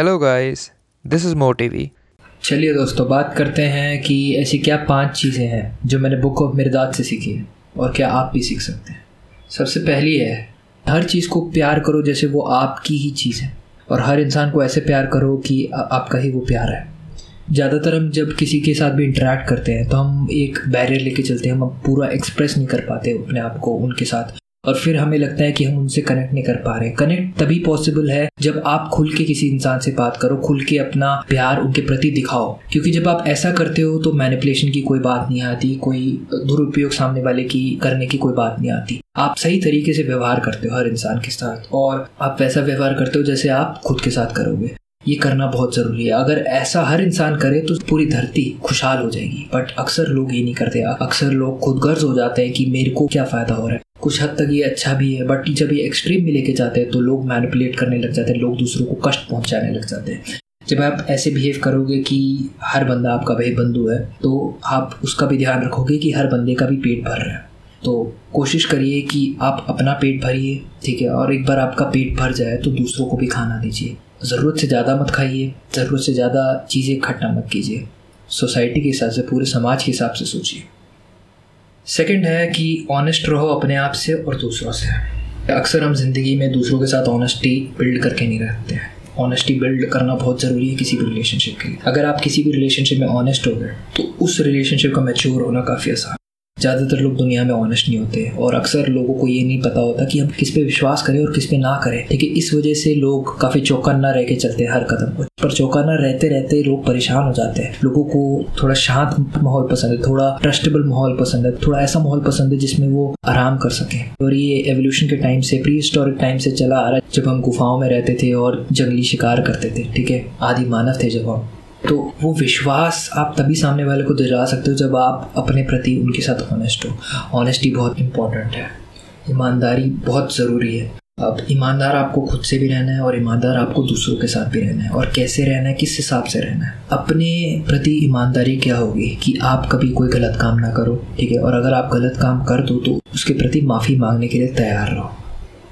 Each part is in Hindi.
Hello guys this is Motivi चलिए दोस्तों, बात करते हैं कि ऐसी क्या पाँच चीज़ें हैं जो मैंने बुक ऑफ़ मिर्दात से सीखी है और क्या आप भी सीख सकते हैं। सबसे पहली है, हर चीज़ को प्यार करो जैसे वो आपकी ही चीज़ है और हर इंसान को ऐसे प्यार करो कि आपका ही वो प्यार है। ज़्यादातर हम जब किसी के साथ भी इंटरेक्ट करते हैं तो हम एक बैरियर लेके चलते हैं, हम पूरा एक्सप्रेस नहीं कर पाते अपने आप को, उनके साथ। और फिर हमें लगता है कि हम उनसे कनेक्ट नहीं कर पा रहे। कनेक्ट तभी पॉसिबल है जब आप खुल के किसी इंसान से बात करो, खुल के अपना प्यार उनके प्रति दिखाओ। क्योंकि जब आप ऐसा करते हो तो मैनिपुलेशन की कोई बात नहीं आती, कोई दुरुपयोग सामने वाले की करने की कोई बात नहीं आती। आप सही तरीके से व्यवहार करते हो हर इंसान के साथ, और आप वैसा व्यवहार करते हो जैसे आप खुद के साथ करोगे। ये करना बहुत ज़रूरी है। अगर ऐसा हर इंसान करे तो पूरी धरती खुशहाल हो जाएगी। बट अक्सर लोग ये नहीं करते। अक्सर लोग खुद गर्ज हो जाते हैं कि मेरे को क्या फ़ायदा हो रहा है। कुछ हद तक ये अच्छा भी है बट जब ये एक्सट्रीम में लेके जाते हैं तो लोग मैनिपुलेट करने लग जाते हैं, लोग दूसरों को कष्ट पहुँचाने लग जाते हैं। जब आप ऐसे बिहेव करोगे कि हर बंदा आपका भाई बंधु है तो आप उसका भी ध्यान रखोगे कि हर बंदे का भी पेट भर रहा है। तो कोशिश करिए कि आप अपना पेट भरिए, ठीक है, और एक बार आपका पेट भर जाए तो दूसरों को भी खाना दीजिए। ज़रूरत से ज़्यादा मत खाइए, ज़रूरत से ज़्यादा चीज़ें इकट्ठा मत कीजिए। सोसाइटी के हिसाब से, पूरे समाज के हिसाब से सोचिए। सेकंड है कि ऑनेस्ट रहो अपने आप से और दूसरों से। अक्सर हम ज़िंदगी में दूसरों के साथ ऑनेस्टी बिल्ड करके नहीं रहते हैं। ऑनेस्टी बिल्ड करना बहुत ज़रूरी है किसी भी रिलेशनशिप के लिए। अगर आप किसी भी रिलेशनशिप में ऑनेस्ट हो गए तो उस रिलेशनशिप का मेच्योर होना काफ़ी आसान ज़्यादातर लोग दुनिया में ऑनेस्ट नहीं होते और अक्सर लोगों को ये नहीं पता होता कि हम किस पे विश्वास करें और किस पे ना करें। ठीक है, इस वजह से लोग काफ़ी चौकन्ना रह के चलते हैं हर कदम पर पर चौकन्ना रहते रहते लोग परेशान हो जाते हैं। लोगों को थोड़ा शांत माहौल पसंद है, थोड़ा ट्रस्टेबल माहौल पसंद है, थोड़ा ऐसा माहौल पसंद है जिसमें वो आराम कर सकें। और ये एवोल्यूशन के टाइम से प्री हिस्टोरिक टाइम से चला आ रहा है जब हम गुफाओं में रहते थे और जंगली शिकार करते थे। ठीक है, आदि मानव थे जब हम। तो वो विश्वास आप तभी सामने वाले को दिला सकते हो जब आप अपने प्रति उनके साथ ऑनेस्ट हो। ऑनेस्टी बहुत इंपॉर्टेंट है। ईमानदारी बहुत ज़रूरी है। अब ईमानदार आपको खुद से भी रहना है और ईमानदार आपको दूसरों के साथ भी रहना है। और कैसे रहना है, किस हिसाब से रहना है? अपने प्रति ईमानदारी क्या होगी कि आप कभी कोई गलत काम ना करो, ठीक है? और अगर आप गलत काम कर दो तो उसके प्रति माफ़ी मांगने के लिए तैयार रहो।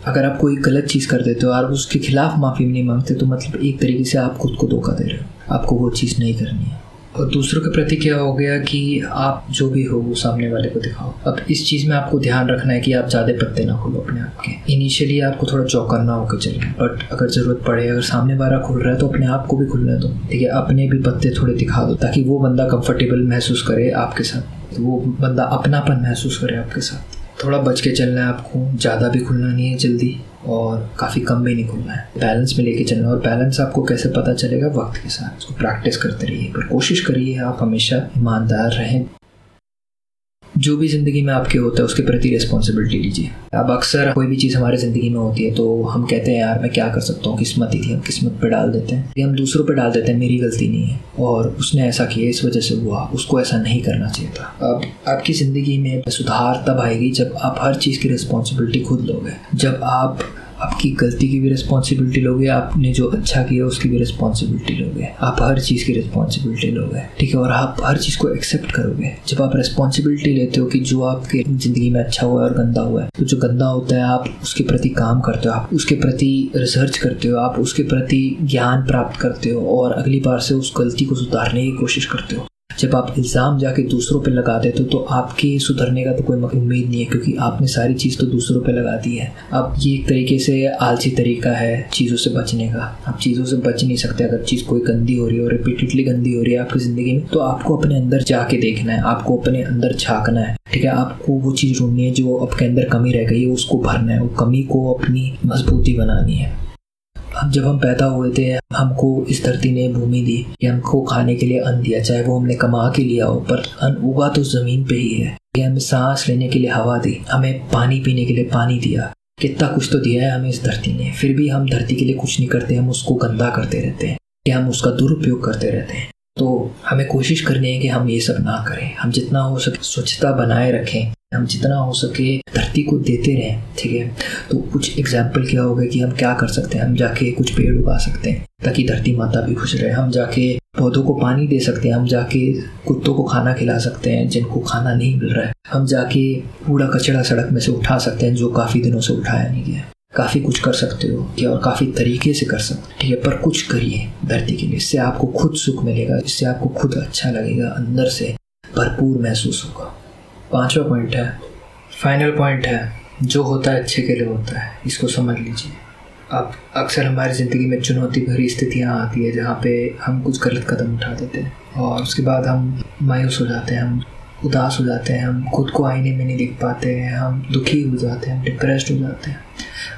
अगर आप कोई गलत चीज़ कर देते हो और उसके खिलाफ माफ़ी नहीं मांगते तो मतलब एक तरीके से आप खुद को धोखा दे रहे हो। आपको वो चीज़ नहीं करनी है। और दूसरों के प्रति क्या हो गया कि आप जो भी हो, वो सामने वाले को दिखाओ। अब इस चीज़ में आपको ध्यान रखना है कि आप ज़्यादा पत्ते ना खोलो अपने आप के। इनिशियली आपको थोड़ा चौकन्ना होकर चलिए बट अगर ज़रूरत पड़े, अगर सामने वाला खुल रहा है तो अपने आप को भी खुलने दो। ठीक है, अपने भी पत्ते थोड़े दिखा दो, ताकि वो बंदा कंफर्टेबल महसूस करे आपके साथ। वो बंदा अपनापन महसूस करे आपके साथ। थोड़ा बच के चलना है आपको, ज़्यादा भी खुलना नहीं है जल्दी और काफ़ी कम भी नहीं खुलना है। बैलेंस में लेके चलना और बैलेंस आपको कैसे पता चलेगा? वक्त के साथ उसको प्रैक्टिस करते रहिए। पर कोशिश करिए आप हमेशा ईमानदार रहें। जो भी ज़िंदगी में आपके होता है, उसके प्रति रिस्पॉन्सिबिलिटी लीजिए। अब अक्सर कोई भी चीज़ हमारे ज़िंदगी में होती है तो हम कहते हैं, यार, मैं क्या कर सकता हूँ? किस्मत ही थी, हम किस्मत पे डाल देते हैं। हम दूसरों पे डाल देते हैं, मेरी गलती नहीं है। और उसने ऐसा किया, इस वजह से हुआ। उसको ऐसा नहीं करना चाहिए था। अब आपकी ज़िंदगी में सुधार तब आएगी जब आप हर चीज़ की रिस्पॉन्सिबिलिटी खुद लोगे। जब आप आपकी गलती की भी रिस्पॉन्सिबिलिटी लोगे, आपने जो अच्छा किया उसकी भी रिस्पॉन्सिबिलिटी लोगे। आप हर चीज़ की रिस्पॉन्सिबिलिटी लोगे, ठीक है? और आप हर चीज़ को एक्सेप्ट करोगे। जब आप रिस्पॉन्सिबिलिटी लेते हो कि जो आपके ज़िंदगी में अच्छा हुआ है और गंदा हुआ है तो जो गंदा होता है, आप उसके प्रति काम करते हो, आप उसके प्रति रिसर्च करते हो, आप उसके प्रति ज्ञान प्राप्त करते हो और अगली बार से उस गलती को सुधारने की कोशिश करते हो। जब आप इल्ज़ाम जाके दूसरों पे लगा देते हो तो आपके सुधरने का तो कोई उम्मीद नहीं है, क्योंकि आपने सारी चीज़ तो दूसरों पे लगा दी है। अब ये एक तरीके से आलसी तरीका है चीज़ों से बचने का। आप चीज़ों से बच नहीं सकते अगर चीज़ कोई गंदी हो रही है और रिपीटेडली गंदी हो रही है आपकी ज़िंदगी में तो आपको अपने अंदर जाके देखना है, आपको अपने अंदर झाँकना है, ठीक है? आपको वो चीज़ ढूंढनी है जो आपके अंदर कमी रह गई है, उसको भरना है, वो कमी को अपनी मजबूती बनानी है। अब जब हम पैदा हुए थे, हमको इस धरती ने भूमि दी, कि हमको खाने के लिए अन्न दिया, चाहे वो हमने कमा के लिया हो, पर अन्न उगा तो ज़मीन पे ही है। कि हमें सांस लेने के लिए हवा दी, हमें पानी पीने के लिए पानी दिया। कितना कुछ तो दिया है हमें इस धरती ने। फिर भी हम धरती के लिए कुछ नहीं करते, हम उसको गंदा करते रहते हैं। कि हम उसका दुरुपयोग करते रहते हैं। तो हमें कोशिश करनी है कि हम ये सब ना करें। हम जितना हो सके स्वच्छता बनाए रखें। हम जितना हो सके धरती को देते रहें, ठीक है? तो कुछ एग्ज़ाम्पल क्या होगा कि हम क्या कर सकते हैं? हम जाके कुछ पेड़ उगा सकते हैं, ताकि धरती माता भी खुश रहे। हम जाके पौधों को पानी दे सकते हैं, हम जाके कुत्तों को खाना खिला सकते हैं जिनको खाना नहीं मिल रहा है। हम जाके कूड़ा कचड़ा सड़क में से उठा सकते हैं, जो काफ़ी दिनों से उठाया नहीं गया काफ़ी कुछ कर सकते हो कि और काफ़ी तरीके से कर सकते हो, ठीक है? पर कुछ करिए धरती के लिए, इससे आपको खुद सुख मिलेगा, इससे आपको खुद अच्छा लगेगा, अंदर से भरपूर महसूस होगा। पांचवा पॉइंट है फाइनल पॉइंट है, जो होता है अच्छे के लिए होता है, इसको समझ लीजिए। अब अक्सर हमारी ज़िंदगी में चुनौती भरी स्थितियाँ आती है जहाँ पे हम कुछ गलत कदम उठा देते हैं और उसके बाद हम मायूस हो जाते हैं, हम उदास हो जाते हैं, हम खुद को आईने में नहीं देख पाते हैं, हम दुखी हो जाते हैं, हम डिप्रेस्ड हो जाते हैं।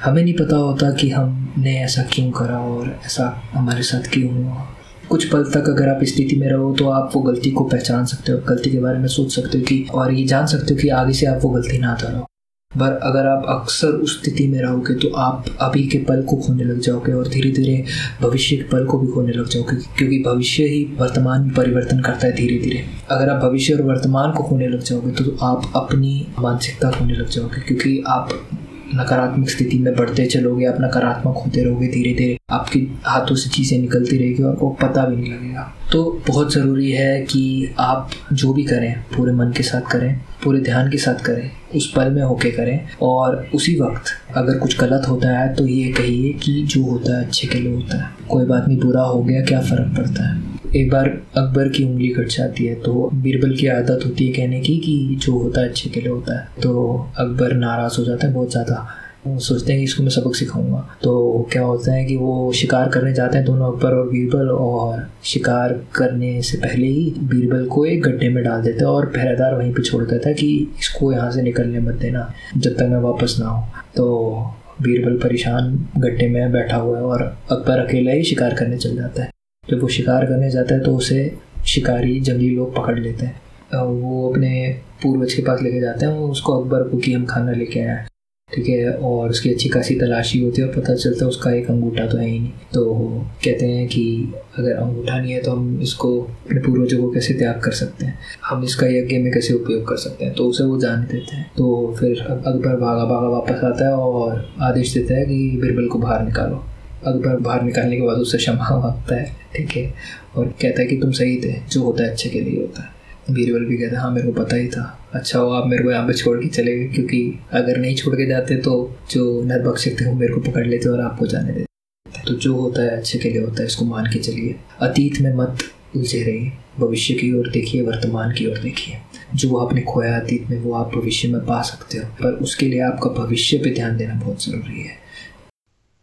हमें नहीं पता होता कि हमने ऐसा क्यों करा और ऐसा हमारे साथ क्यों हुआ। कुछ पल तक अगर आप स्थिति में रहो तो आप वो गलती को पहचान सकते हो, गलती के बारे में सोच सकते हो कि, और ये जान सकते हो कि आगे से आप वो गलती ना दोहराओ पर अगर आप अक्सर उस स्थिति में रहोगे तो आप अभी के पल को खोने लग जाओगे और धीरे धीरे भविष्य के पल को भी खोने लग जाओगे, क्योंकि भविष्य ही वर्तमान में परिवर्तन करता है धीरे धीरे अगर आप भविष्य और वर्तमान को खोने लग जाओगे तो आप अपनी मानसिकता खोने लग जाओगे, क्योंकि आप नकारात्मक स्थिति में बढ़ते चलोगे, आप नकारात्मक होते रहोगे धीरे धीरे आपके हाथों से चीज़ें निकलती रहेगी और आपको पता भी नहीं लगेगा। तो बहुत ज़रूरी है कि आप जो भी करें, पूरे मन के साथ करें, पूरे ध्यान के साथ करें, उस पल में होके करें और उसी वक्त अगर कुछ गलत होता है तो ये कहिए कि जो होता है, अच्छे के लिए होता है। कोई बात नहीं, बुरा हो गया, क्या फ़र्क पड़ता है? एक बार अकबर की उंगली कट जाती है तो बीरबल की आदत होती है कहने की कि जो होता है अच्छे के लिए होता है। तो अकबर नाराज़ हो जाता है बहुत ज़्यादा। सोचते हैं कि इसको मैं सबक सिखाऊँगा। तो क्या होता है कि वो शिकार करने जाते हैं दोनों, अकबर और बीरबल, और शिकार करने से पहले ही बीरबल को एक गड्ढे में डाल देते हैं और पहरेदार वहीं पे छोड़ देता है कि इसको यहाँ से निकलने मत देना, जब तक मैं वापस ना आऊँ। तो बीरबल परेशान गड्ढे में बैठा हुआ है और अकबर अकेला ही शिकार करने चल जाता है। जब वो शिकार करने जाता है तो उसे शिकारी, जंगली लोग पकड़ लेते हैं। वो अपने पूर्वज के पास लेके जाते हैं वो उसको अकबर को कि हम खाना लेके आए हैं। ठीक है, और उसकी अच्छी खासी तलाशी होती है और पता चलता है उसका एक अंगूठा तो है ही नहीं। तो कहते हैं कि अगर अंगूठा नहीं है तो हम इसको अपने पूर्वजों को कैसे त्याग कर सकते हैं? हम इसका यज्ञ में कैसे उपयोग कर सकते हैं? तो उसे वो जान देते हैं। तो फिर अकबर भागा भागा वापस आता है और आदेश देता है कि बिरबल को बाहर निकालो। अकबर बाहर निकालने के बाद उससे क्षमा माँगता है, ठीक है? और कहता है कि तुम सही थे, जो होता है अच्छे के लिए होता है। बीरबल भी कहता है हाँ मेरे को पता ही था। अच्छा हो आप मेरे को यहाँ पे छोड़ के चले गए, क्योंकि अगर नहीं छोड़ के जाते तो जो नरभक्षक थे वो मेरे को पकड़ लेते और आपको जाने देते। तो जो होता है अच्छे के लिए होता है, इसको मान के चलिए। अतीत में मत उलझे रहिए, भविष्य की ओर देखिए, वर्तमान की ओर देखिए। जो आपने खोया अतीत में, वो आप भविष्य में पा सकते हो, पर उसके लिए आपका भविष्य पे ध्यान देना बहुत ज़रूरी है।